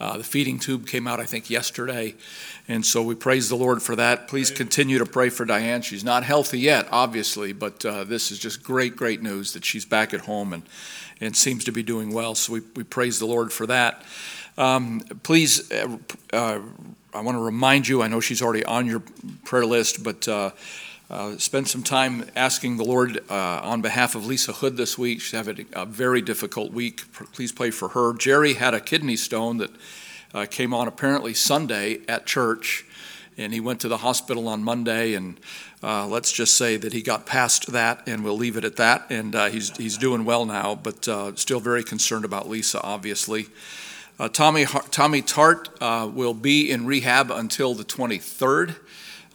Uh, the feeding tube came out, I think, yesterday. And so we praise the Lord for that. Please continue to pray for Diane. She's not healthy yet, obviously, but uh, this is just great, great news that she's back at home and, and seems to be doing well. So we, we praise the Lord for that. Um, please, uh, uh, I want to remind you, I know she's already on your prayer list, but uh, spend some time asking the Lord uh, on behalf of Lisa Hood this week. She's having a very difficult week. Please pray for her. Jerry had a kidney stone that uh, came on apparently Sunday at church, and he went to the hospital on Monday. And uh, let's just say that he got past that, and we'll leave it at that. And uh, he's he's doing well now, but uh, still very concerned about Lisa, obviously. Tommy Tommy Tart will be in rehab until the 23rd.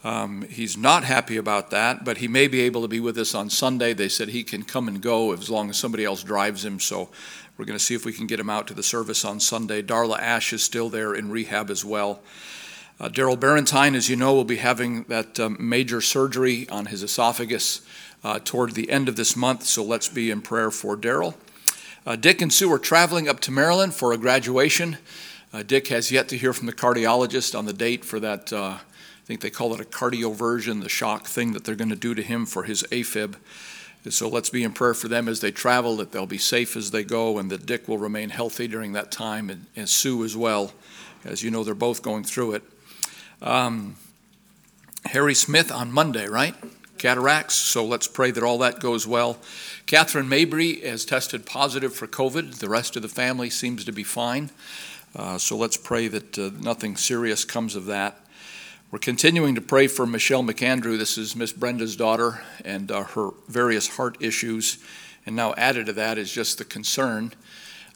Um, he's not happy about that, but he may be able to be with us on Sunday. They said he can come and go as long as somebody else drives him. So we're going to see if we can get him out to the service on Sunday. Darla Ash is still there in rehab as well. Uh, Daryl Barentine, as you know, will be having that um, major surgery on his esophagus uh, toward the end of this month. So let's be in prayer for Daryl. Uh, Dick and Sue are traveling up to Maryland for a graduation. Uh, Dick has yet to hear from the cardiologist on the date for that uh, think they call it a cardioversion, the shock thing that they're going to do to him for his AFib. So let's be in prayer for them as they travel, that they'll be safe as they go, and that Dick will remain healthy during that time, and, and Sue as well. As you know, they're both going through it. Um, Harry Smith on Monday, right? Cataracts. So let's pray that all that goes well. Catherine Mabry has tested positive for COVID. The rest of the family seems to be fine. Uh, so let's pray that uh, nothing serious comes of that. We're continuing to pray for Michelle McAndrew. This is Miss Brenda's daughter and uh, her various heart issues. And now, added to that, is just the concern.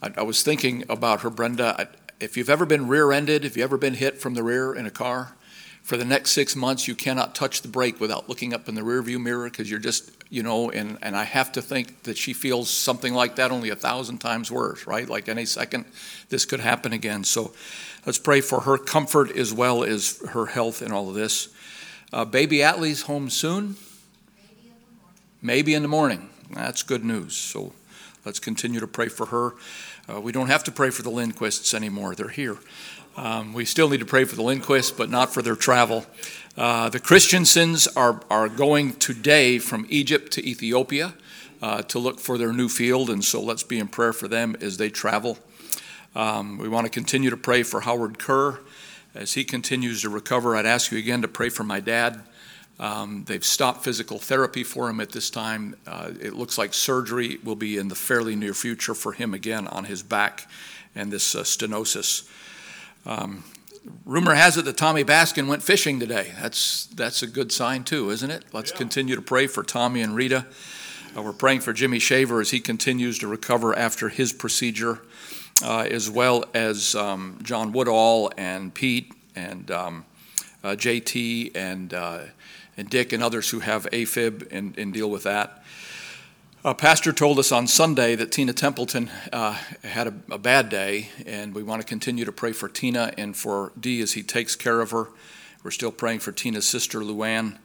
I, I was thinking about her, Brenda. I, if you've ever been rear ended, if you've ever been hit from the rear in a car, for the next six months, you cannot touch the brake without looking up in the rearview mirror because you're just, you know, and, and I have to think that she feels something like that only a thousand times worse, right? Like any second, this could happen again. So Let's pray for her comfort as well as her health in all of this. Uh, baby Atlee's home soon? Maybe in the morning. That's good news. So let's continue to pray for her. Uh, we don't have to pray for the Lindquists anymore. They're here. Um, we still need to pray for the Lindquists, but not for their travel. Uh, the Christiansens are, are going today from Egypt to Ethiopia uh, to look for their new field, and so let's be in prayer for them as they travel. Um, we want to continue to pray for Howard Kerr as he continues to recover. I'd ask you again to pray for my dad. Um, they've stopped physical therapy for him at this time. Uh, it looks like surgery will be in the fairly near future for him again on his back and this uh, stenosis. Um, rumor has it that Tommy Baskin went fishing today. That's that's a good sign too, isn't it? Let's yeah. continue to pray for Tommy and Rita. Uh, we're praying for Jimmy Shaver as he continues to recover after his procedure uh, as well as um, John Woodall and Pete and um, uh, JT and, uh, and Dick and others who have AFib and, and deal with that. A pastor told us on Sunday that Tina Templeton uh, had a, a, bad day, and we want to continue to pray for Tina and for Dee as he takes care of her. We're still praying for Tina's sister, Luann,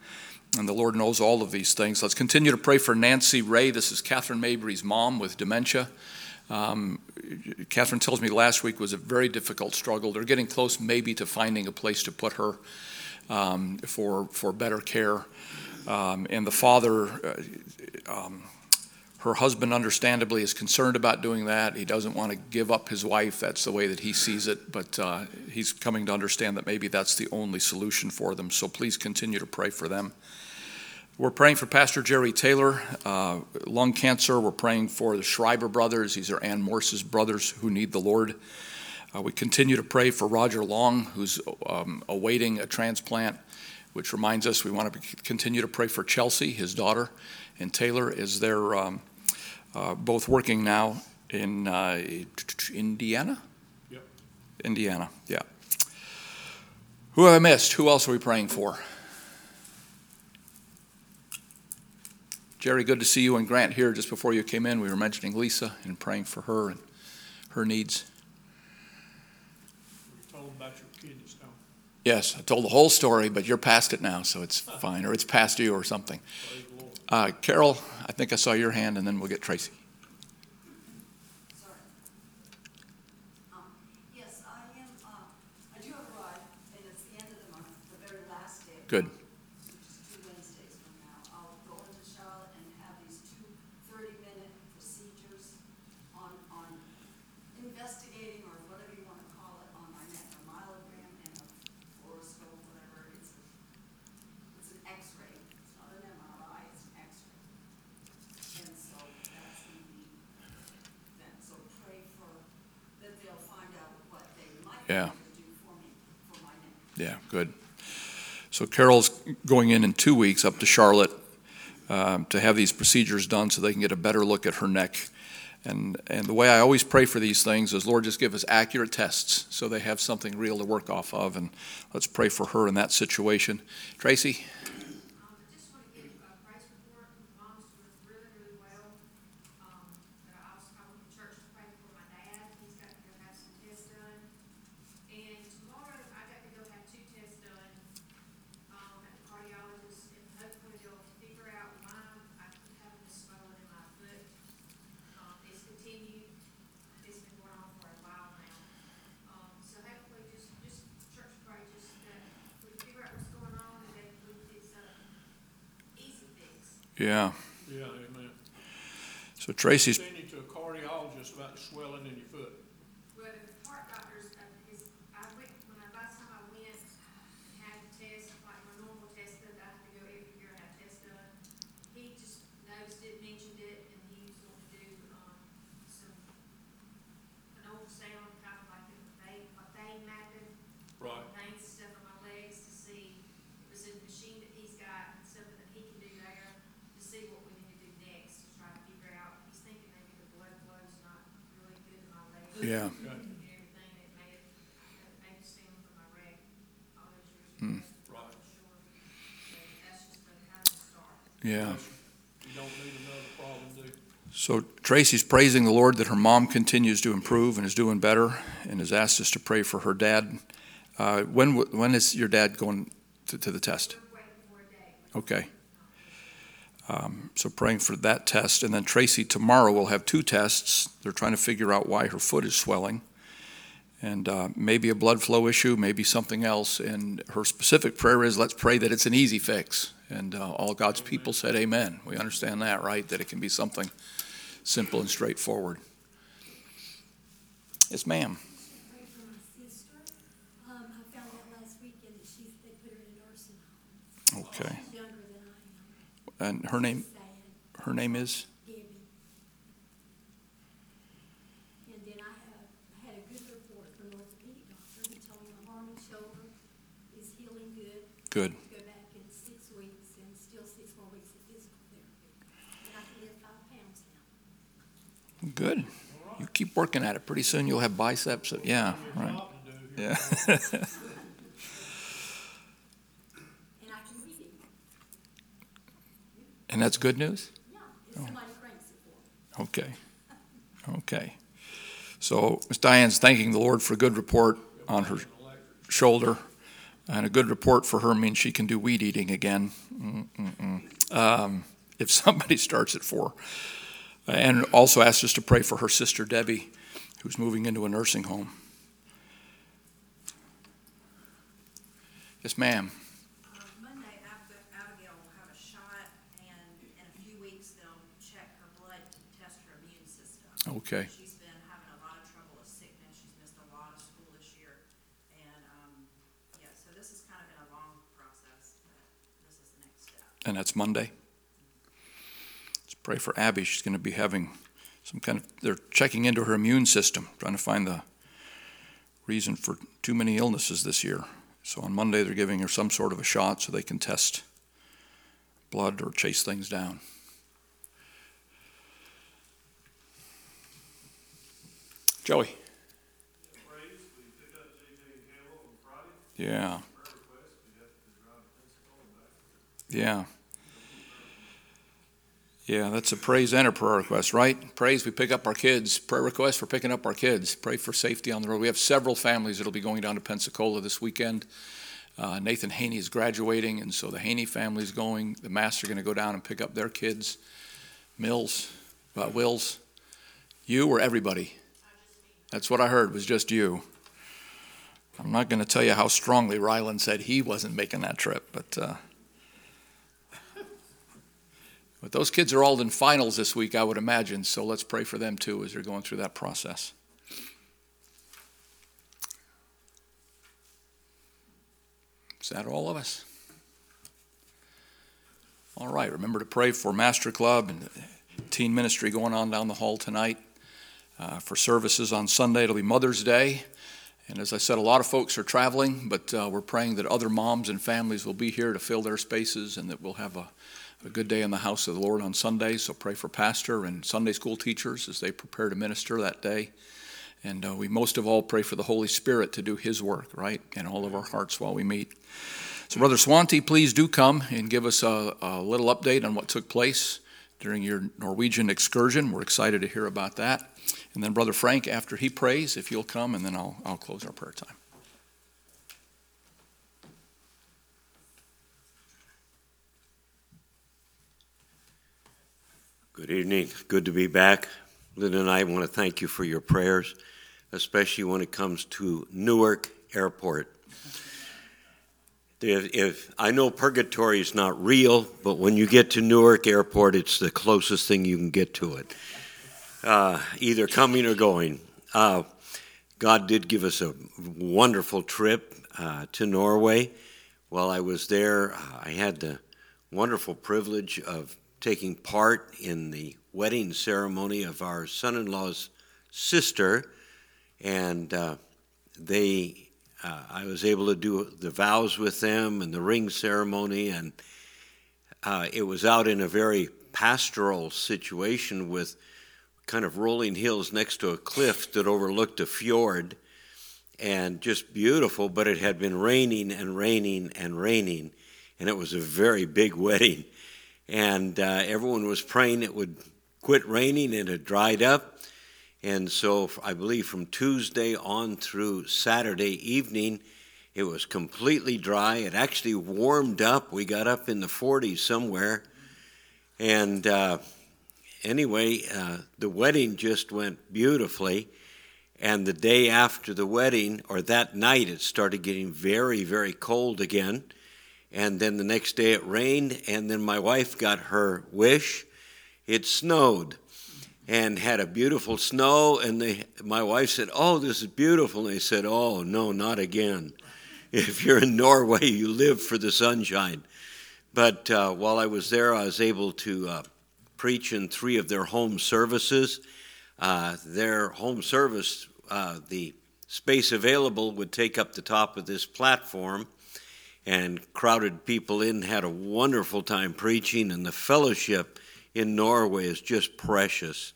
and the Lord knows all of these things. Let's continue to pray for Nancy Ray. This is Catherine Mabry's mom with dementia. Um, Catherine tells me last week was a very difficult struggle. They're getting close, maybe, to finding a place to put her um, for for better care. Um, and the father, uh, um, her husband, understandably, is concerned about doing that. He doesn't want to give up his wife. That's the way that he sees it. But uh, he's coming to understand that maybe that's the only solution for them. So please continue to pray for them. We're praying for Pastor Jerry Taylor, uh, lung cancer. We're praying for the Schreiber brothers. These are Ann Morse's brothers who need the Lord. Uh, we continue to pray for Roger Long, who's um, awaiting a transplant, which reminds us we want to continue to pray for Chelsea, his daughter, and Taylor, is they're um, uh, both working now in uh, Indiana? Yep. Indiana, yeah. Who have I missed? Who else are we praying for? Jerry, good to see you and Grant here. Just before you came in, we were mentioning Lisa and praying for her and her needs. Told about your. Yes, I told the whole story, but you're past it now, so it's fine, or it's past you or something. Uh, Carol, I think I saw your hand, and then we'll get Tracy. Good. Yeah. Yeah, good. So Carol's going in in two weeks up to Charlotte um, to have these procedures done so they can get a better look at her neck. And, and the way I always pray for these things is, Lord, just give us accurate tests so they have something real to work off of. And let's pray for her in that situation. Tracy? Um, I just want to give a praise report, mom's doing really, really well. Um, but I also, I went to church to pray for my dad, he's got to go have some tests done. And tomorrow, I got to go have two tests done, um, at the cardiologist, and hopefully they'll figure out why I keep having this swelling in my foot. Um, it's continued, it's been going on for a while now. Um, so hopefully just, just church pray, just that we figure out what's going on and that we, it's a easy fix. Yeah. Yeah, amen. So Tracy's, Send you to a cardiologist about the swelling in your foot. Well, the heart doctor's, uh, is, I went, when I, last time I went and had the test, like my normal test that I have to go every year and have tests done, he just noticed it, mentioned it, and he was going to do, um, some, an ultrasound, kind of like a vein, a vein mapping, Right. veins and stuff on my legs to see, it was a machine that he's got, and something that he can do there, to see what we need to do next, to try to figure out, he's thinking maybe the blood flow's not really good in my legs yeah, Okay. and everything that may have, that may have stemmed from my wreck all those years Hmm. ago. Right. I'm sure. So that's just a kind of start. Yeah. You don't need another problem, do you? So Tracy's praising the Lord that her mom continues to improve and is doing better and has asked us to pray for her dad. Uh, when, when is your dad going to, to the test? We're waiting for a day. Okay. Um, so praying for that test. And then Tracy tomorrow will have two tests. They're trying to figure out why her foot is swelling. And uh, maybe a blood flow issue, maybe something else. And her specific prayer is let's pray that it's an easy fix. And uh, all God's people said, Amen. We understand that, right? That it can be something simple and straightforward. Yes, ma'am. Okay. And her name, Um, I found out Good. You keep working at it. Pretty soon you'll have biceps. that- Yeah, right. job to do here. Yeah. And I can read it. and that's good news? Yeah, if somebody cranks it for me. Okay. Okay. So Ms. Diane's thanking the Lord for a good report on her shoulder. And a good report for her means she can do weed eating again. Um, if somebody starts at four. And also asked us to pray for her sister Debbie, who's moving into a nursing home. Yes, ma'am. Monday, Abigail will have a shot, and in a few weeks, they'll check her blood to test her immune system. Okay. She's been having a lot of trouble with sickness, she's missed a lot of school this year, and, um, yeah, so this has kind of been a long process, but this is the next step. And that's Monday. Pray for Abby. She's going to be having some kind of, they're checking into her immune system, trying to find the reason for too many illnesses this year. So on Monday, they're giving her some sort of a shot so they can test blood or chase things down. Joey. Yeah, prayer request, we have to drive to Pensacola and back. yeah. Yeah, that's a praise and a prayer request, right? Praise, we pick up our kids. Prayer request for picking up our kids. Pray for safety on the road. We have several families that'll be going down to Pensacola this weekend. Uh, Nathan Haney is graduating, and so the Haney family's going. The Mass are going to go down and pick up their kids. Mills, uh, Wills, you or everybody? That's what I heard, was just you. I'm not going to tell you how strongly Ryland said he wasn't making that trip, but uh, but those kids are all in finals this week, I would imagine. So let's pray for them too as they're going through that process. Is that all of us? All right. Remember to pray for Master Club and teen ministry going on down the hall tonight. Uh, for services on Sunday, it'll be Mother's Day. And as I said, a lot of folks are traveling, but uh, we're praying that other moms and families will be here to fill their spaces and that we'll have a, a good day in the house of the Lord on Sunday. So pray for pastor and Sunday school teachers as they prepare to minister that day. And uh, we most of all pray for the Holy Spirit to do His work, right, in all of our hearts while we meet. So, Brother Swante, please do come and give us a, a little update on what took place during your Norwegian excursion. We're excited to hear about that. And then Brother Frank, after he prays, if you'll come, and then I'll, I'll close our prayer time. Good evening. Good to be back. Lynn and I want to thank you for your prayers, especially when it comes to Newark Airport. If, if I know purgatory is not real, but when you get to Newark Airport, it's the closest thing you can get to it, uh, either coming or going. Uh, God did give us a wonderful trip uh, to Norway. While I was there, I had the wonderful privilege of taking part in the wedding ceremony of our son in law's sister, and uh, they uh, I was able to do the vows with them and the ring ceremony, and uh, it was out in a very pastoral situation with kind of rolling hills next to a cliff that overlooked a fjord, and just beautiful. But it had been raining and raining and raining, and it was a very big wedding, and uh, everyone was praying it would quit raining and it dried up. And so I believe from Tuesday on through Saturday evening, it was completely dry. It actually warmed up. We got up in the 40s somewhere. And uh, anyway, uh, the wedding just went beautifully. And the day after the wedding, or that night, it started getting very, very cold again. And then the next day it rained. And then my wife got her wish. It snowed and had a beautiful snow. And they, my wife said, Oh, this is beautiful. And they said, Oh, no, not again. If you're in Norway, you live for the sunshine. But uh, while I was there, I was able to uh, preach in three of their home services. Uh, their home service, uh, the space available would take up the top of this platform, and crowded people in, had a wonderful time preaching, and the fellowship in Norway is just precious.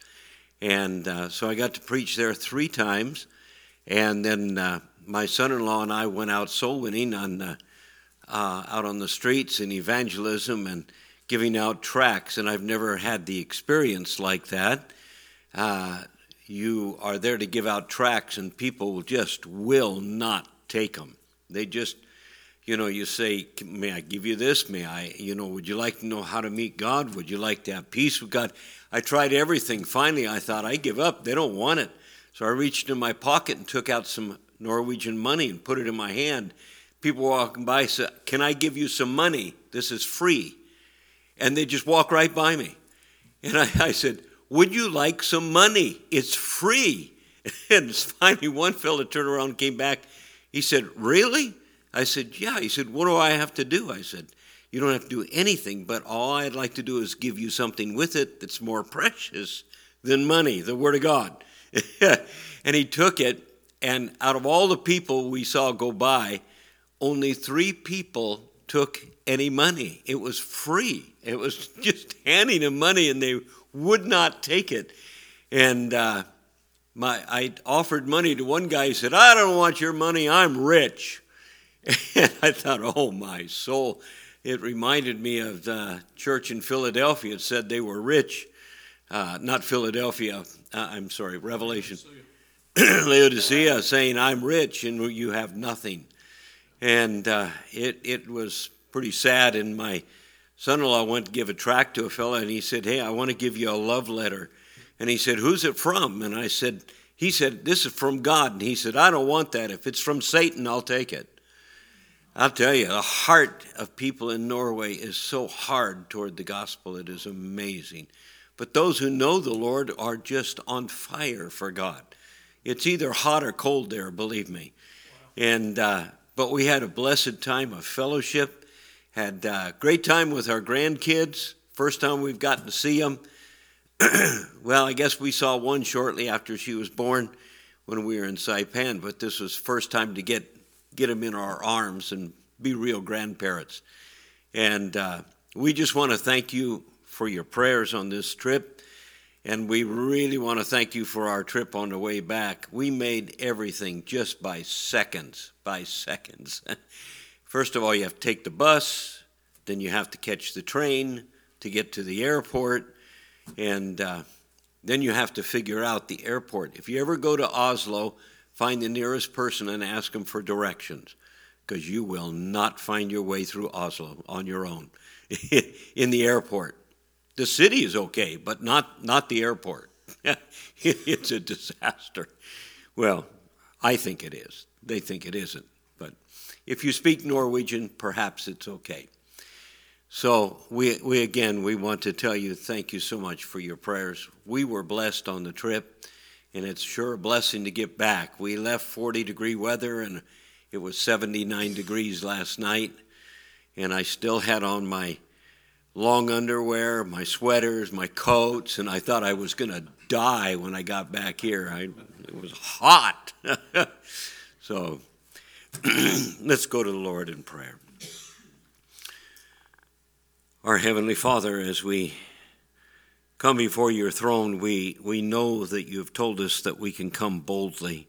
And uh, so I got to preach there three times. And then uh, my son in law and I went out soul winning on, uh, out on the streets in evangelism and giving out tracts. And I've never had the experience like that. Uh, you are there to give out tracts, and people just will not take them. They just you know, you say, May I give you this? May I, you know, would you like to know how to meet God? Would you like to have peace with God? I tried everything. Finally, I thought, I give up. They don't want it. So I reached in my pocket and took out some Norwegian money and put it in my hand. People walking by said, Can I give you some money? This is free. And they just walk right by me. And I, I said, Would you like some money? It's free. And finally, one fellow turned around and came back. He said, Really? I said, Yeah. He said, What do I have to do? I said, You don't have to do anything, but all I'd like to do is give you something with it that's more precious than money, the Word of God. and he took it, and out of all the people we saw go by, only three people took any money. It was free. It was just handing them money, and they would not take it. And uh, my, I offered money to one guy. He said, I don't want your money. I'm rich. And I thought, oh my soul. It reminded me of the church in Philadelphia. It said they were rich. Uh, not Philadelphia, uh, I'm sorry, Revelation. Laodicea saying, I'm rich and you have nothing. And uh, it, it was pretty sad. And my son in law went to give a tract to a fellow and he said, Hey, I want to give you a love letter. And he said, Who's it from? And I said, He said, This is from God. And he said, I don't want that. If it's from Satan, I'll take it. I'll tell you, the heart of people in Norway is so hard toward the gospel. It is amazing. But those who know the Lord are just on fire for God. It's either hot or cold there, believe me. And uh, but we had a blessed time of fellowship. Had a great time with our grandkids. First time we've gotten to see them. well, I guess we saw one shortly after she was born when we were in Saipan, but this was first time to get get them in our arms and be real grandparents. And uh, we just want to thank you for your prayers on this trip. And we really want to thank you for our trip on the way back. We made everything just by seconds, by seconds. First of all, you have to take the bus, then you have to catch the train to get to the airport, and uh, then you have to figure out the airport. If you ever go to Oslo, find the nearest person and ask them for directions, because you will not find your way through Oslo on your own in the airport. The city is okay, but not, not the airport. it's a disaster. Well, I think it is. They think it isn't. But if you speak Norwegian, perhaps it's okay. So we, we again, we want to tell you thank you so much for your prayers. We were blessed on the trip, and it's sure a blessing to get back. We left 40 degree weather, and it was 79 degrees last night, and I still had on my long underwear, my sweaters, my coats, and I thought I was going to die when I got back here. I, it was hot. so let's go to the Lord in prayer. Our Heavenly Father, as we come before your throne, we, we know that you have told us that we can come boldly.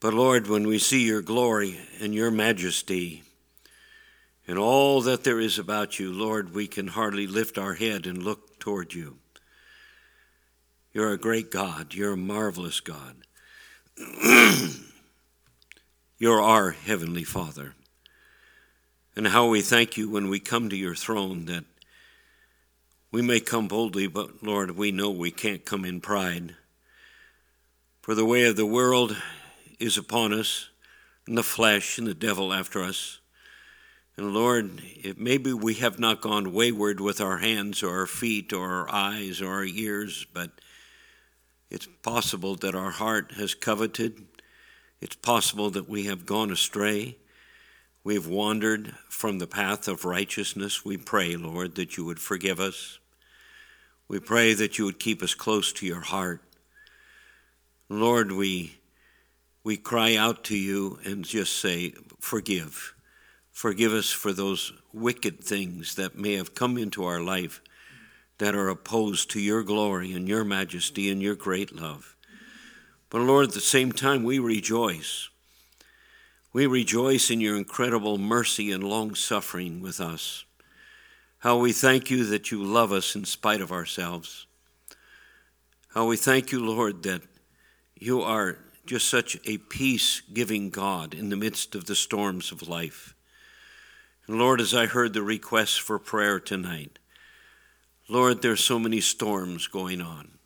But Lord, when we see your glory and your majesty, and all that there is about you, Lord, we can hardly lift our head and look toward you. You're a great God. You're a marvelous God. You're our Heavenly Father. And how we thank you when we come to your throne that we may come boldly, but Lord, we know we can't come in pride. For the way of the world is upon us, and the flesh and the devil after us. And Lord, if maybe we have not gone wayward with our hands or our feet or our eyes or our ears, but it's possible that our heart has coveted. It's possible that we have gone astray. We've wandered from the path of righteousness. We pray, Lord, that you would forgive us. We pray that you would keep us close to your heart. Lord, we, we cry out to you and just say, Forgive. Forgive us for those wicked things that may have come into our life that are opposed to your glory and your majesty and your great love. But Lord, at the same time, we rejoice. We rejoice in your incredible mercy and long suffering with us. How we thank you that you love us in spite of ourselves. How we thank you, Lord, that you are just such a peace giving God in the midst of the storms of life. And Lord, as I heard the requests for prayer tonight, Lord, there's so many storms going on.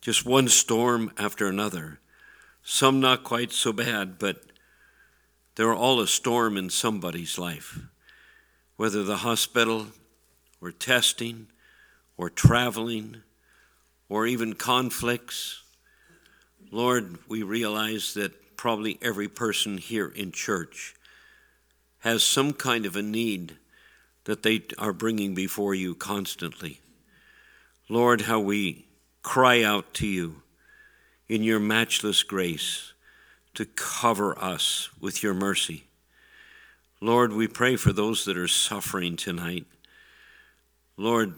Just one storm after another. Some not quite so bad, but they're all a storm in somebody's life. Whether the hospital, or testing, or traveling, or even conflicts. Lord, we realize that probably every person here in church has some kind of a need that they are bringing before you constantly. Lord, how we cry out to you in your matchless grace to cover us with your mercy. Lord, we pray for those that are suffering tonight. Lord,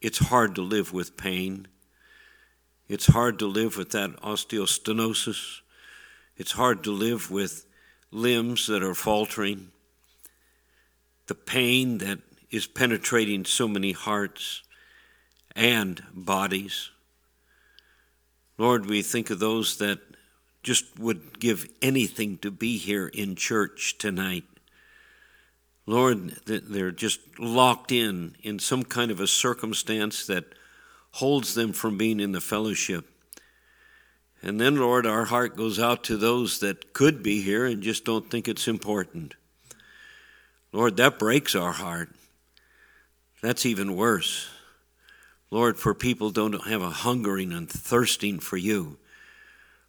it's hard to live with pain. It's hard to live with that osteostenosis. It's hard to live with limbs that are faltering the pain that is penetrating so many hearts and bodies. Lord, we think of those that just would give anything to be here in church tonight. Lord, they're just locked in in some kind of a circumstance that holds them from being in the fellowship. And then, Lord, our heart goes out to those that could be here and just don't think it's important. Lord, that breaks our heart. That's even worse. Lord, for people don't have a hungering and thirsting for you.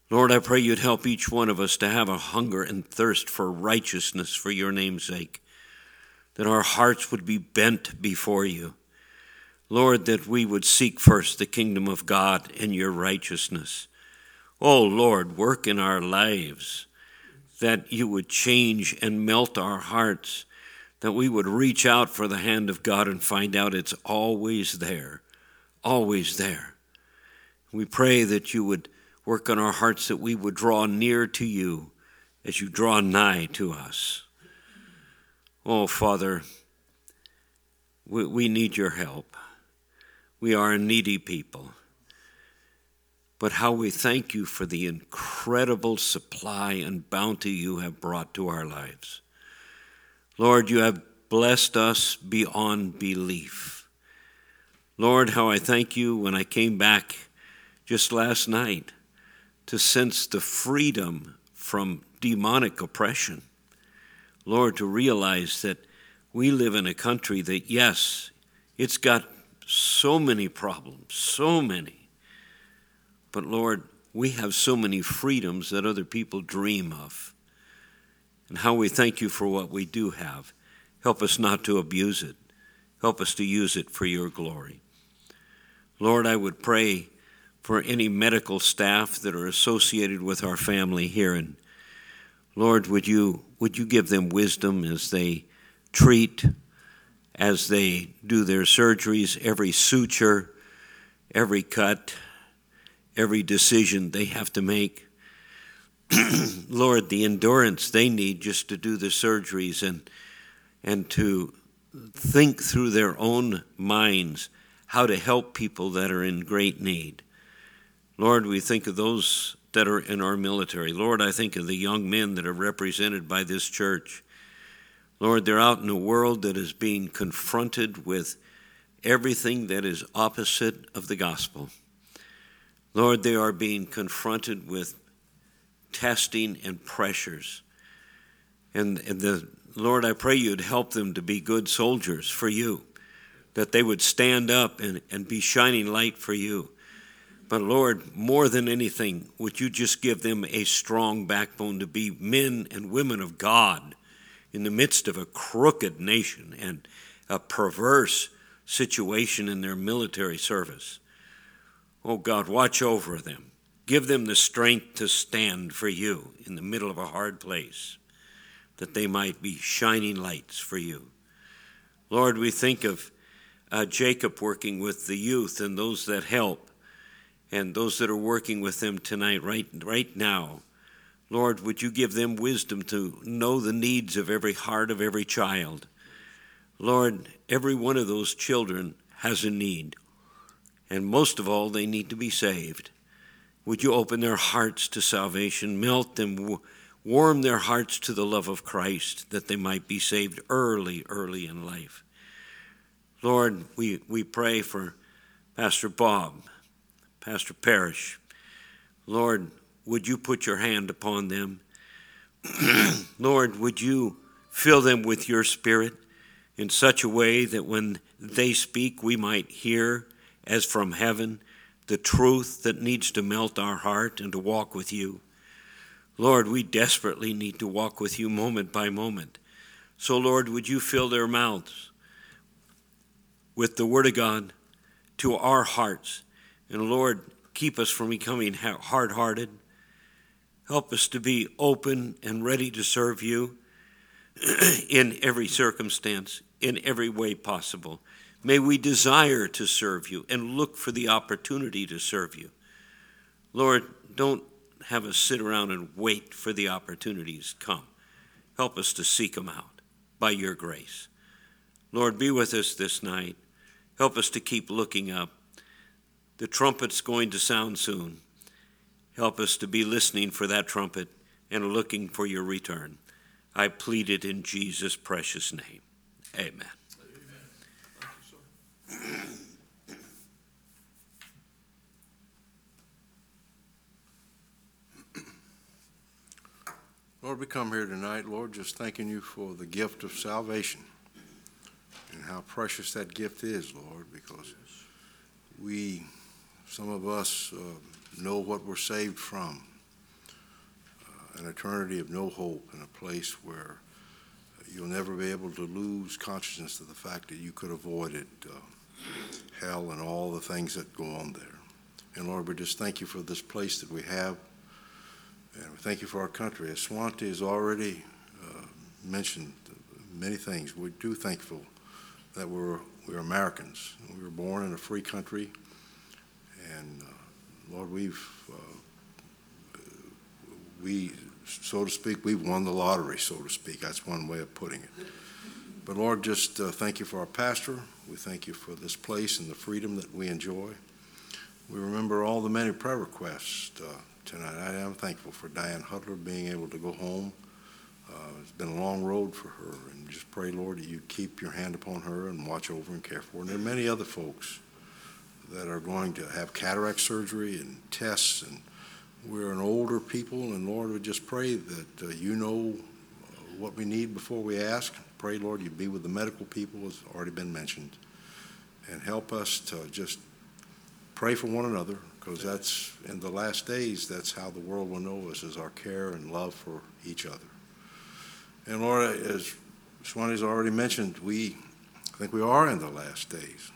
Lord, I pray you'd help each one of us to have a hunger and thirst for righteousness for your name's sake, that our hearts would be bent before you. Lord, that we would seek first the kingdom of God and your righteousness. Oh, Lord, work in our lives, that you would change and melt our hearts, that we would reach out for the hand of God and find out it's always there, always there. We pray that you would work on our hearts that we would draw near to you as you draw nigh to us. Oh, Father, we, we need your help. We are a needy people. But how we thank you for the incredible supply and bounty you have brought to our lives. Lord, you have blessed us beyond belief. Lord, how I thank you when I came back just last night to sense the freedom from demonic oppression. Lord, to realize that we live in a country that, yes, it's got so many problems, so many. But Lord, we have so many freedoms that other people dream of. And how we thank you for what we do have. Help us not to abuse it. Help us to use it for your glory. Lord, I would pray for any medical staff that are associated with our family here. And Lord, would you, would you give them wisdom as they treat, as they do their surgeries, every suture, every cut, every decision they have to make. Lord, the endurance they need just to do the surgeries and, and to think through their own minds how to help people that are in great need. Lord, we think of those that are in our military. Lord, I think of the young men that are represented by this church. Lord, they're out in a world that is being confronted with everything that is opposite of the gospel. Lord, they are being confronted with testing and pressures. And, and the Lord, I pray you'd help them to be good soldiers for you, that they would stand up and, and be shining light for you. But Lord, more than anything, would you just give them a strong backbone to be men and women of God in the midst of a crooked nation and a perverse situation in their military service? Oh God, watch over them. Give them the strength to stand for you in the middle of a hard place, that they might be shining lights for you. Lord, we think of uh, Jacob working with the youth and those that help and those that are working with them tonight, right, right now. Lord, would you give them wisdom to know the needs of every heart of every child? Lord, every one of those children has a need, and most of all, they need to be saved. Would you open their hearts to salvation, melt them, warm their hearts to the love of Christ, that they might be saved early, early in life? Lord, we, we pray for Pastor Bob Pastor Parrish. Lord, would you put your hand upon them? Lord, would you fill them with your spirit in such a way that when they speak, we might hear as from heaven the truth that needs to melt our heart and to walk with you. Lord, we desperately need to walk with you moment by moment. So, Lord, would you fill their mouths with the Word of God to our hearts and Lord, keep us from becoming hard hearted. Help us to be open and ready to serve you in every circumstance, in every way possible. May we desire to serve you and look for the opportunity to serve you. Lord, don't have us sit around and wait for the opportunities to come. Help us to seek them out by your grace. Lord, be with us this night. Help us to keep looking up the trumpet's going to sound soon. Help us to be listening for that trumpet and looking for your return. I plead it in Jesus' precious name. Amen. Lord, we come here tonight, Lord, just thanking you for the gift of salvation and how precious that gift is, Lord, because we, some of us, uh, know what we're saved from uh, an eternity of no hope in a place where you'll never be able to lose consciousness of the fact that you could avoid it, uh, hell and all the things that go on there. And Lord, we just thank you for this place that we have. And we thank you for our country. As Swante has already uh, mentioned many things, we're too thankful that we're, we're Americans. We were born in a free country. Lord, we've, uh, we, so to speak, we've won the lottery, so to speak. That's one way of putting it. But Lord, just uh, thank you for our pastor. We thank you for this place and the freedom that we enjoy. We remember all the many prayer requests uh, tonight. I am thankful for Diane Huddler being able to go home. Uh, it's been a long road for her, and just pray, Lord, that you keep your hand upon her and watch over and care for her. And there are many other folks that are going to have cataract surgery and tests, and we're an older people, and Lord, we just pray that uh, you know uh, what we need before we ask. Pray, Lord, you be with the medical people, as already been mentioned, and help us to just pray for one another, because that's, in the last days, that's how the world will know us, is our care and love for each other. And Lord, as Swanee's already mentioned, we I think we are in the last days,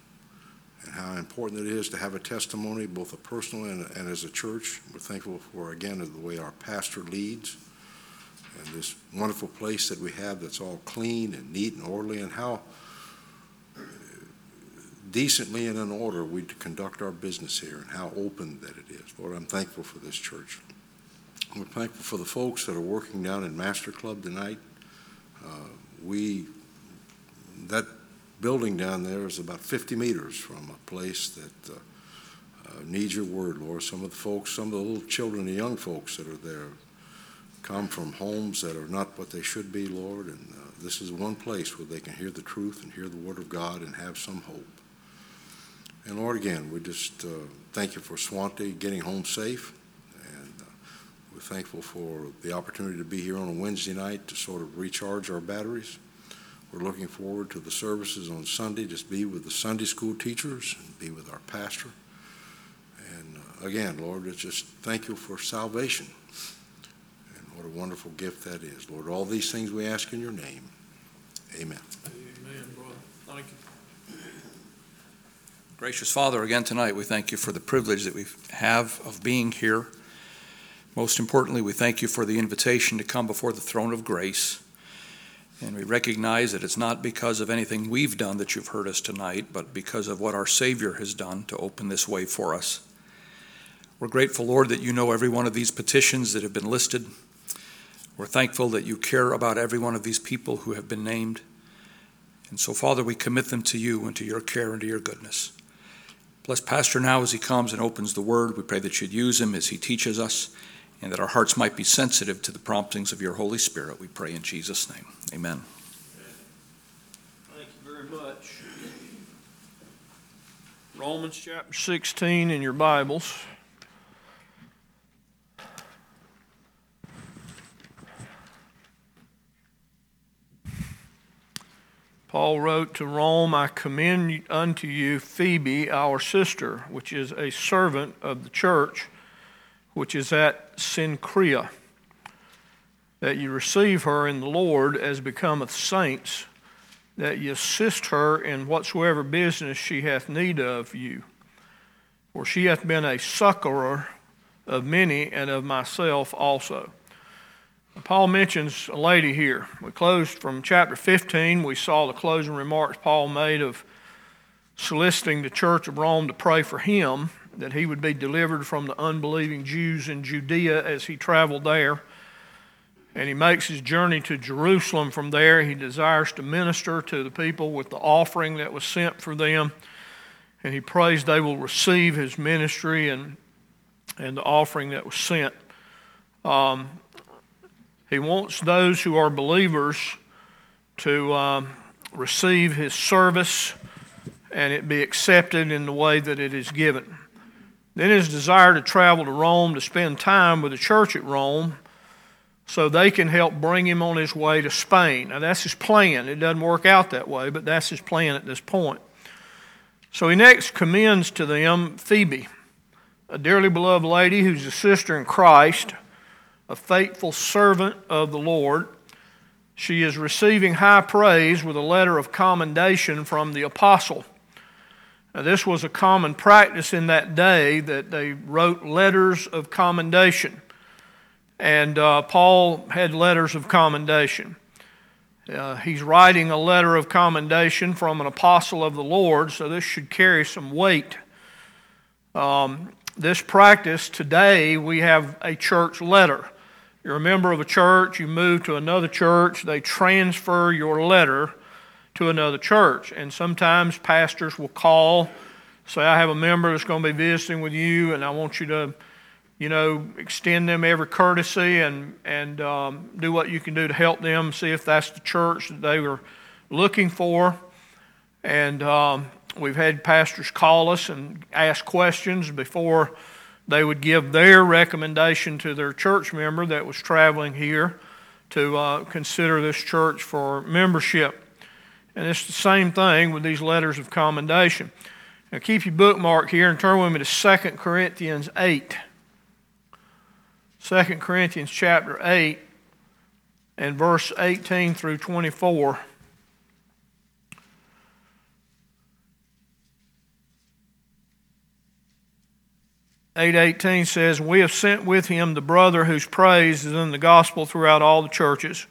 and how important it is to have a testimony, both a personal and, and as a church. We're thankful for, again, the way our pastor leads, and this wonderful place that we have that's all clean and neat and orderly, and how decently and in order we conduct our business here and how open that it is. Lord, I'm thankful for this church. We're thankful for the folks that are working down in Master Club tonight. Uh, we, that building down there is about 50 meters from a place that uh, uh, needs your word, Lord. Some of the folks, some of the little children and young folks that are there come from homes that are not what they should be, Lord, and uh, this is one place where they can hear the truth and hear the word of God and have some hope. And Lord, again, we just uh, thank you for Swante getting home safe. And uh, we're thankful for the opportunity to be here on a Wednesday night to sort of recharge our batteries. We're looking forward to the services on Sunday, just be with the Sunday school teachers and be with our pastor. And uh, again, Lord, it's just thank you for salvation. And what a wonderful gift that is. Lord, all these things we ask in your name. Amen. Amen, brother. Thank you. Gracious Father, again tonight, we thank you for the privilege that we have of being here. Most importantly, we thank you for the invitation to come before the throne of grace. And we recognize that it's not because of anything we've done that you've heard us tonight, but because of what our Savior has done to open this way for us. We're grateful, Lord, that you know every one of these petitions that have been listed. We're thankful that you care about every one of these people who have been named. And so, Father, we commit them to you and to your care and to your goodness. Bless Pastor now as he comes and opens the word. We pray that you'd use him as he teaches us and that our hearts might be sensitive to the promptings of your Holy Spirit. We pray in Jesus' name. Amen. Thank you very much. Romans chapter 16 in your Bibles. Paul wrote to Rome, I commend unto you Phoebe, our sister, which is a servant of the church, which is at Cenchrea, that you receive her in the Lord as becometh saints, that ye assist her in whatsoever business she hath need of you. For she hath been a succorer of many and of myself also. Paul mentions a lady here. We closed from chapter 15. We saw the closing remarks Paul made of soliciting the church of Rome to pray for him, that he would be delivered from the unbelieving Jews in Judea as he traveled there. And he makes his journey to Jerusalem from there. He desires to minister to the people with the offering that was sent for them. And he prays they will receive his ministry and, and the offering that was sent. Um, he wants those who are believers to um, receive his service and it be accepted in the way that it is given. Then his desire to travel to Rome to spend time with the church at Rome so they can help bring him on his way to Spain. Now, that's his plan. It doesn't work out that way, but that's his plan at this point. So he next commends to them Phoebe, a dearly beloved lady who's a sister in Christ, a faithful servant of the Lord. She is receiving high praise with a letter of commendation from the apostle. Now, this was a common practice in that day that they wrote letters of commendation. And uh, Paul had letters of commendation. Uh, he's writing a letter of commendation from an apostle of the Lord, so this should carry some weight. Um, this practice today, we have a church letter. You're a member of a church, you move to another church, they transfer your letter to another church. And sometimes pastors will call, say, I have a member that's going to be visiting with you, and I want you to, you know, extend them every courtesy and, and um, do what you can do to help them, see if that's the church that they were looking for. And um, we've had pastors call us and ask questions before they would give their recommendation to their church member that was traveling here to uh, consider this church for membership. And it's the same thing with these letters of commendation. Now keep your bookmark here and turn with me to 2 Corinthians 8. 2 Corinthians chapter 8 and verse 18 through 24. Eight eighteen says, "We have sent with him the brother whose praise is in the gospel throughout all the churches.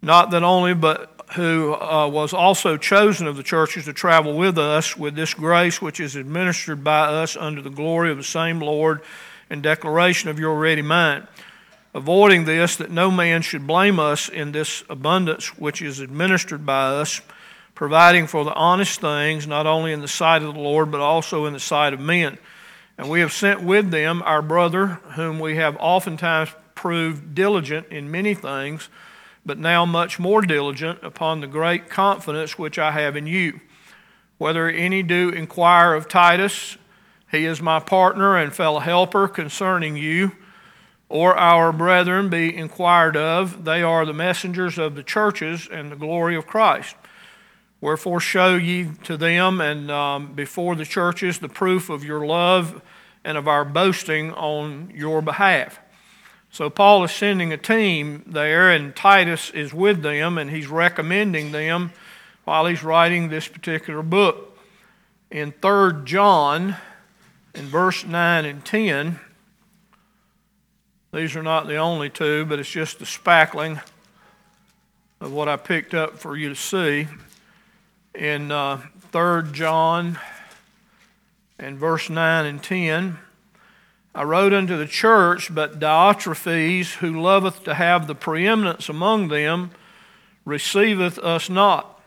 Not that only, but who uh, was also chosen of the churches to travel with us with this grace which is administered by us under the glory of the same Lord and declaration of your ready mind. Avoiding this, that no man should blame us in this abundance which is administered by us, providing for the honest things, not only in the sight of the Lord, but also in the sight of men. And we have sent with them our brother, whom we have oftentimes proved diligent in many things but now much more diligent upon the great confidence which I have in you. Whether any do inquire of Titus, he is my partner and fellow helper concerning you, or our brethren be inquired of, they are the messengers of the churches and the glory of Christ. Wherefore show ye to them and um, before the churches the proof of your love and of our boasting on your behalf. So Paul is sending a team there, and Titus is with them, and he's recommending them while he's writing this particular book. In 3 John, in verse 9 and 10, these are not the only two, but it's just the spackling of what I picked up for you to see. In uh, 3 John, in verse 9 and 10, I wrote unto the church, but Diotrephes, who loveth to have the preeminence among them, receiveth us not.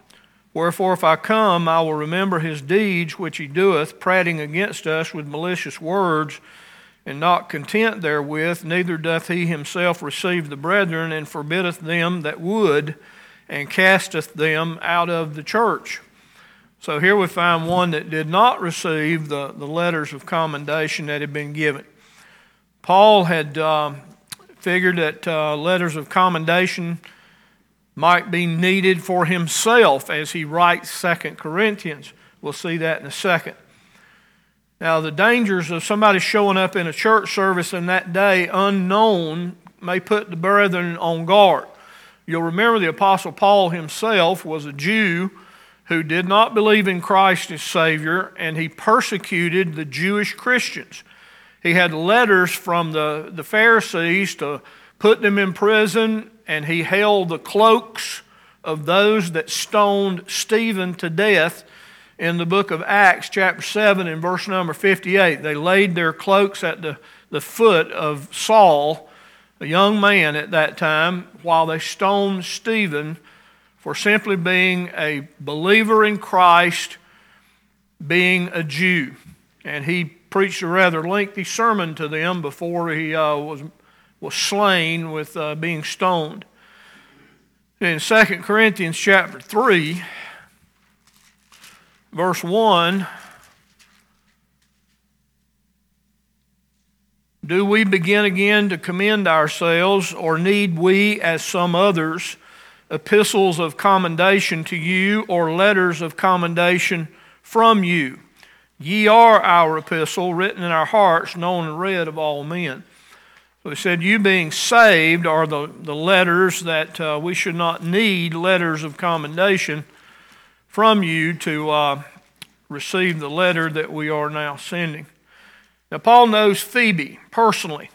Wherefore, if I come, I will remember his deeds which he doeth, prating against us with malicious words, and not content therewith, neither doth he himself receive the brethren, and forbiddeth them that would, and casteth them out of the church. So here we find one that did not receive the, the letters of commendation that had been given. Paul had uh, figured that uh, letters of commendation might be needed for himself as he writes Second Corinthians. We'll see that in a second. Now, the dangers of somebody showing up in a church service in that day unknown may put the brethren on guard. You'll remember the Apostle Paul himself was a Jew who did not believe in Christ as Savior, and he persecuted the Jewish Christians. He had letters from the, the Pharisees to put them in prison, and he held the cloaks of those that stoned Stephen to death in the book of Acts, chapter 7, and verse number 58. They laid their cloaks at the, the foot of Saul, a young man at that time, while they stoned Stephen for simply being a believer in Christ, being a Jew. And he preached a rather lengthy sermon to them before he uh, was, was slain with uh, being stoned. In 2 Corinthians chapter 3, verse 1, Do we begin again to commend ourselves, or need we, as some others, epistles of commendation to you, or letters of commendation from you? Ye are our epistle, written in our hearts, known and read of all men. So he said, You being saved are the, the letters that uh, we should not need letters of commendation from you to uh, receive the letter that we are now sending. Now, Paul knows Phoebe personally,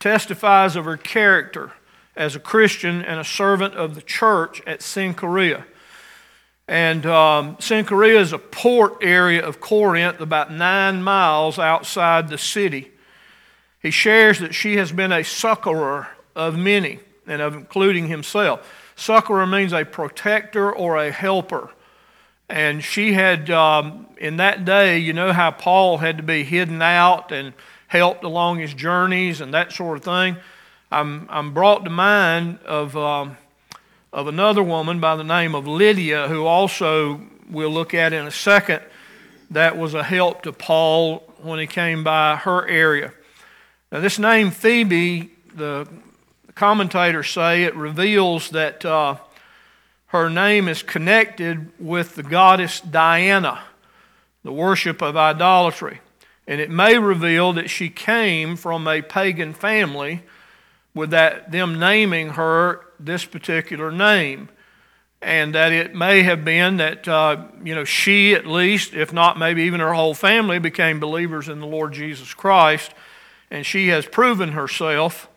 testifies of her character as a Christian and a servant of the church at Cenchrea. And um, Cenchrea is a port area of Corinth, about nine miles outside the city. He shares that she has been a succorer of many, and of including himself. Succorer means a protector or a helper. And she had, um, in that day, you know how Paul had to be hidden out and helped along his journeys and that sort of thing. I'm, I'm brought to mind of, um, of another woman by the name of Lydia, who also we'll look at in a second, that was a help to Paul when he came by her area. Now, this name Phoebe, the commentators say it reveals that uh, her name is connected with the goddess Diana, the worship of idolatry. And it may reveal that she came from a pagan family with that them naming her this particular name. And that it may have been that, uh, you know, she at least, if not maybe even her whole family, became believers in the Lord Jesus Christ. And she has proven herself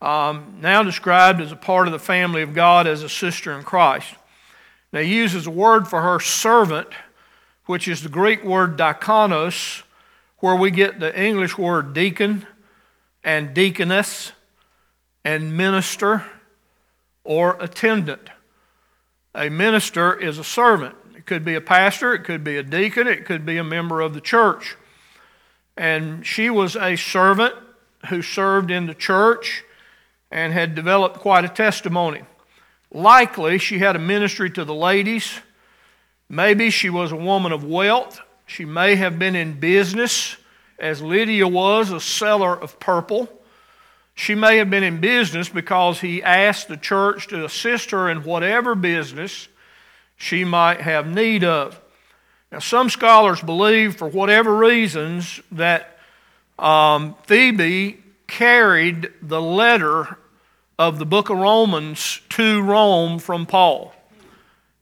um, now described as a part of the family of God as a sister in Christ. Now, he uses a word for her servant, which is the Greek word diakonos, where we get the English word deacon and deaconess and minister or attendant. A minister is a servant. It could be a pastor, it could be a deacon, it could be a member of the church. And she was a servant who served in the church and had developed quite a testimony. Likely, she had a ministry to the ladies. Maybe she was a woman of wealth. She may have been in business, as Lydia was, a seller of purple. She may have been in business because he asked the church to assist her in whatever business she might have need of. Now, some scholars believe, for whatever reasons, that um, Phoebe carried the letter of the book of Romans to Rome from Paul.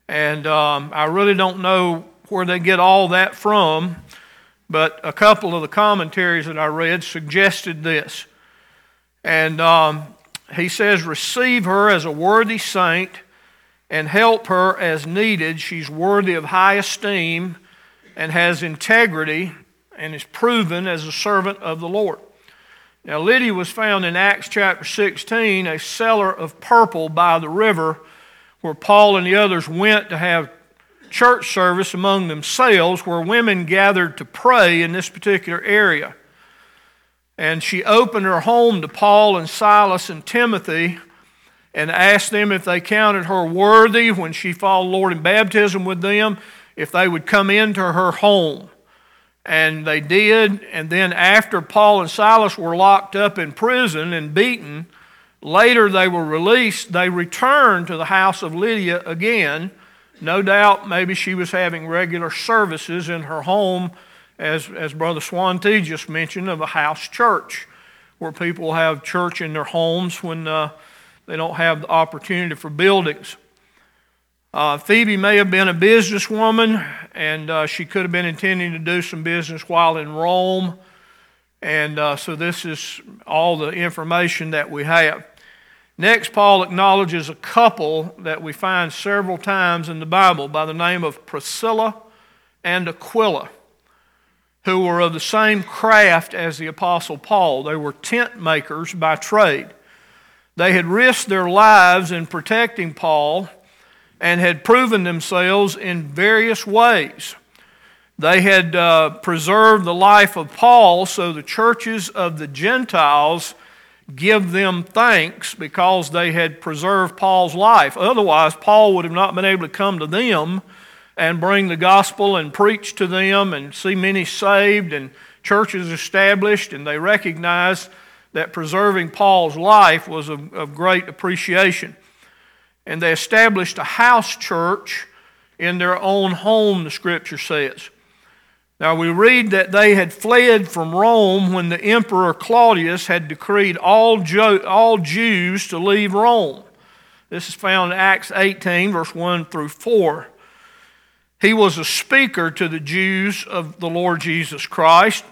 And um, I really don't know where they get all that from, but a couple of the commentaries that I read suggested this. And um, he says, Receive her as a worthy saint and help her as needed. She's worthy of high esteem and has integrity and is proven as a servant of the Lord. Now, Lydia was found in Acts chapter 16, a seller of purple by the river, where Paul and the others went to have church service among themselves, where women gathered to pray in this particular area. And she opened her home to Paul and Silas and Timothy and asked them if they counted her worthy when she followed Lord in baptism with them, if they would come into her home. And they did. And then, after Paul and Silas were locked up in prison and beaten, later they were released. They returned to the house of Lydia again. No doubt, maybe she was having regular services in her home, as, as Brother Swante just mentioned, of a house church, where people have church in their homes when uh, they don't have the opportunity for buildings. Uh, Phoebe may have been a businesswoman, and uh, she could have been intending to do some business while in Rome. And uh, so this is all the information that we have. Next, Paul acknowledges a couple that we find several times in the Bible by the name of Priscilla and Aquila, who were of the same craft as the Apostle Paul. They were tent makers by trade. They had risked their lives in protecting Paul and had proven themselves in various ways. They had uh, preserved the life of Paul, so the churches of the Gentiles give them thanks because they had preserved Paul's life. Otherwise, Paul would have not been able to come to them and bring the gospel and preach to them and see many saved and churches established and they recognized that preserving Paul's life was of, of great appreciation. And they established a house church in their own home, the scripture says. Now we read that they had fled from Rome when the Emperor Claudius had decreed all, Jo- all Jews to leave Rome. This is found in Acts 18, verse 1 through 4. He was a speaker to the Jews of the Lord Jesus Christ,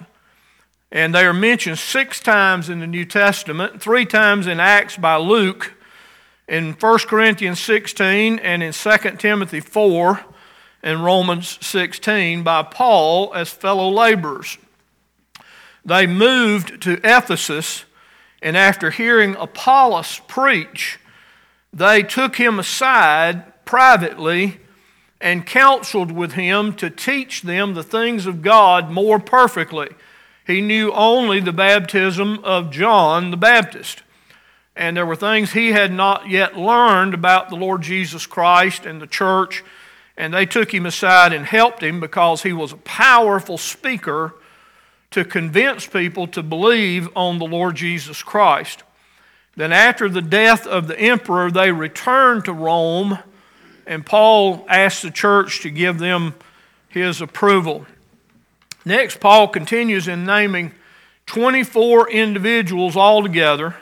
and they are mentioned six times in the New Testament, three times in Acts by Luke, in 1 Corinthians 16, and in 2 Timothy 4, and Romans 16 by Paul as fellow laborers. They moved to Ephesus, and after hearing Apollos preach, they took him aside privately and counseled with him to teach them the things of God more perfectly. He knew only the baptism of John the Baptist. And there were things he had not yet learned about the Lord Jesus Christ and the church and they took him aside and helped him because he was a powerful speaker to convince people to believe on the Lord Jesus Christ. Then, after the death of the emperor, they returned to Rome, and Paul asked the church to give them his approval. Next, Paul continues in naming 24 individuals altogether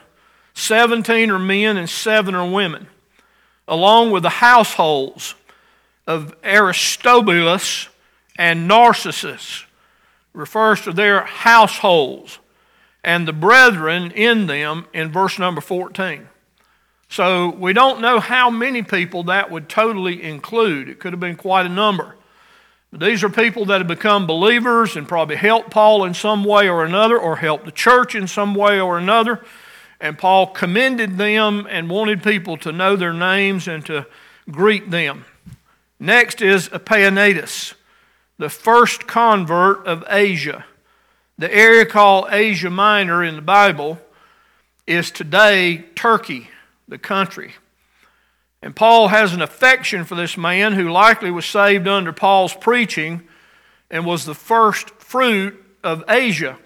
17 are men and 7 are women, along with the households of Aristobulus and Narcissus refers to their households and the brethren in them in verse number 14. So we don't know how many people that would totally include. It could have been quite a number. But these are people that have become believers and probably helped Paul in some way or another, or helped the church in some way or another. And Paul commended them and wanted people to know their names and to greet them. Next is Epaenetus, the first convert of Asia. The area called Asia Minor in the Bible is today Turkey, the country. And Paul has an affection for this man who likely was saved under Paul's preaching and was the first fruit of Asia.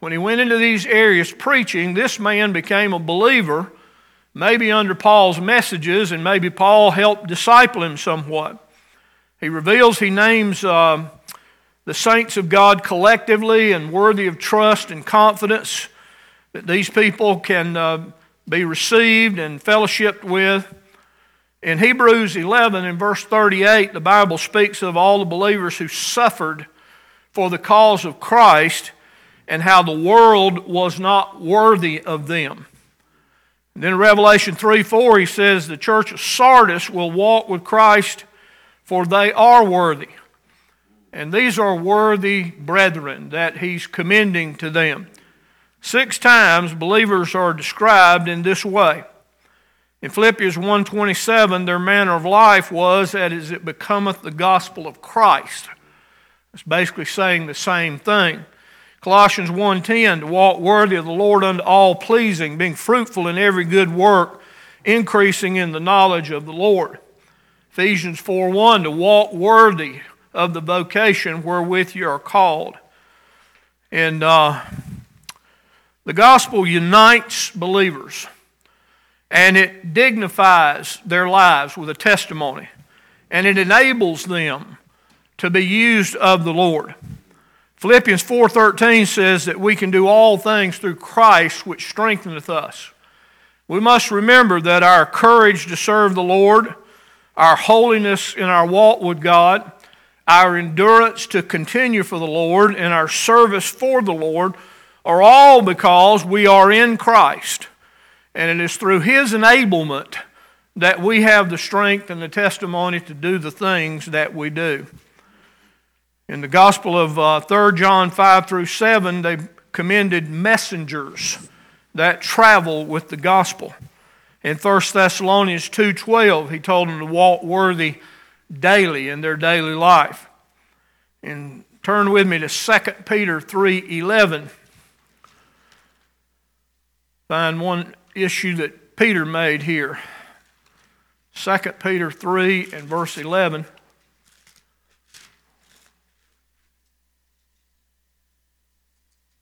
When he went into these areas preaching, this man became a believer, maybe under Paul's messages, and maybe Paul helped disciple him somewhat. He reveals, he names uh, the saints of God collectively and worthy of trust and confidence that these people can uh, be received and fellowshipped with. In Hebrews 11, in verse 38, the Bible speaks of all the believers who suffered for the cause of Christ and how the world was not worthy of them. And then in Revelation 3 4, he says the church of Sardis will walk with Christ for they are worthy. And these are worthy brethren that he's commending to them. Six times believers are described in this way. In Philippians 1:27, their manner of life was that as it becometh the gospel of Christ. It's basically saying the same thing. Colossians 1:10, to walk worthy of the Lord unto all pleasing, being fruitful in every good work, increasing in the knowledge of the Lord. Ephesians 4 1 to walk worthy of the vocation wherewith you are called. And uh, the gospel unites believers and it dignifies their lives with a testimony and it enables them to be used of the Lord. Philippians 4:13 says that we can do all things through Christ which strengtheneth us. We must remember that our courage to serve the Lord our holiness in our walk with God, our endurance to continue for the Lord, and our service for the Lord are all because we are in Christ. And it is through His enablement that we have the strength and the testimony to do the things that we do. In the Gospel of uh, 3 John 5 through 7, they commended messengers that travel with the gospel. In 1 Thessalonians 2:12, he told them to walk worthy daily in their daily life. And turn with me to 2 Peter 3:11. Find one issue that Peter made here. 2 Peter 3 and verse 11.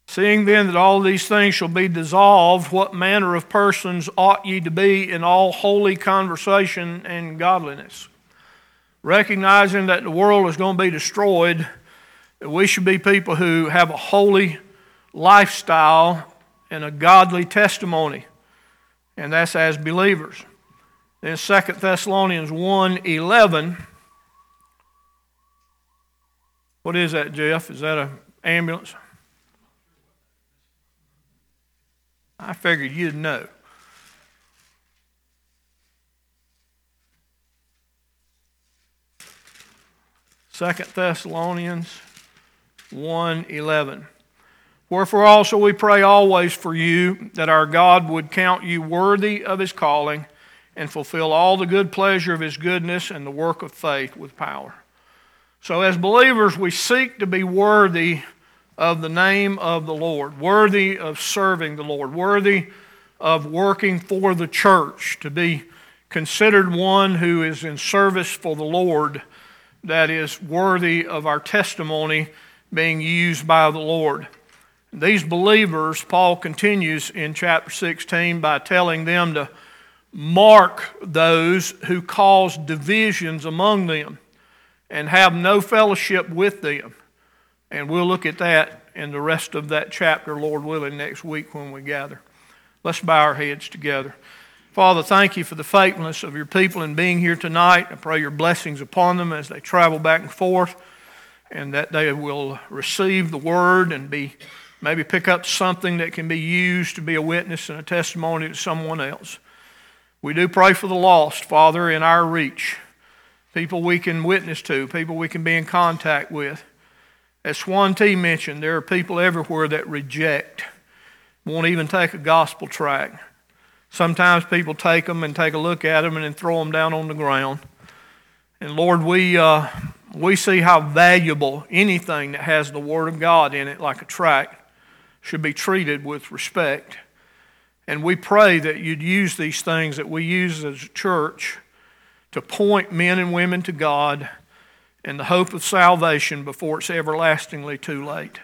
Seeing then that all these things shall be dissolved, what manner of persons ought ye to be in all holy conversation and godliness? Recognizing that the world is going to be destroyed, that we should be people who have a holy lifestyle and a godly testimony, and that's as believers. Then 2 Thessalonians 1 11. What is that, Jeff? Is that an ambulance? I figured you'd know. Second Thessalonians 1:11. Wherefore also we pray always for you that our God would count you worthy of his calling and fulfill all the good pleasure of his goodness and the work of faith with power. So as believers we seek to be worthy of the name of the Lord, worthy of serving the Lord, worthy of working for the church, to be considered one who is in service for the Lord that is worthy of our testimony being used by the Lord. These believers, Paul continues in chapter 16 by telling them to mark those who cause divisions among them and have no fellowship with them. And we'll look at that in the rest of that chapter, Lord willing, next week when we gather. Let's bow our heads together. Father, thank you for the faithfulness of your people in being here tonight. I pray your blessings upon them as they travel back and forth, and that they will receive the word and be maybe pick up something that can be used to be a witness and a testimony to someone else. We do pray for the lost, Father, in our reach. People we can witness to, people we can be in contact with. As Swante mentioned, there are people everywhere that reject, won't even take a gospel tract. Sometimes people take them and take a look at them and then throw them down on the ground. And Lord, we, uh, we see how valuable anything that has the Word of God in it, like a tract, should be treated with respect. And we pray that you'd use these things that we use as a church to point men and women to God and the hope of salvation before it's everlastingly too late.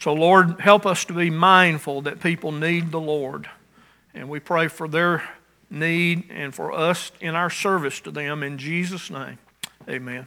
So, Lord, help us to be mindful that people need the Lord. And we pray for their need and for us in our service to them. In Jesus' name, amen.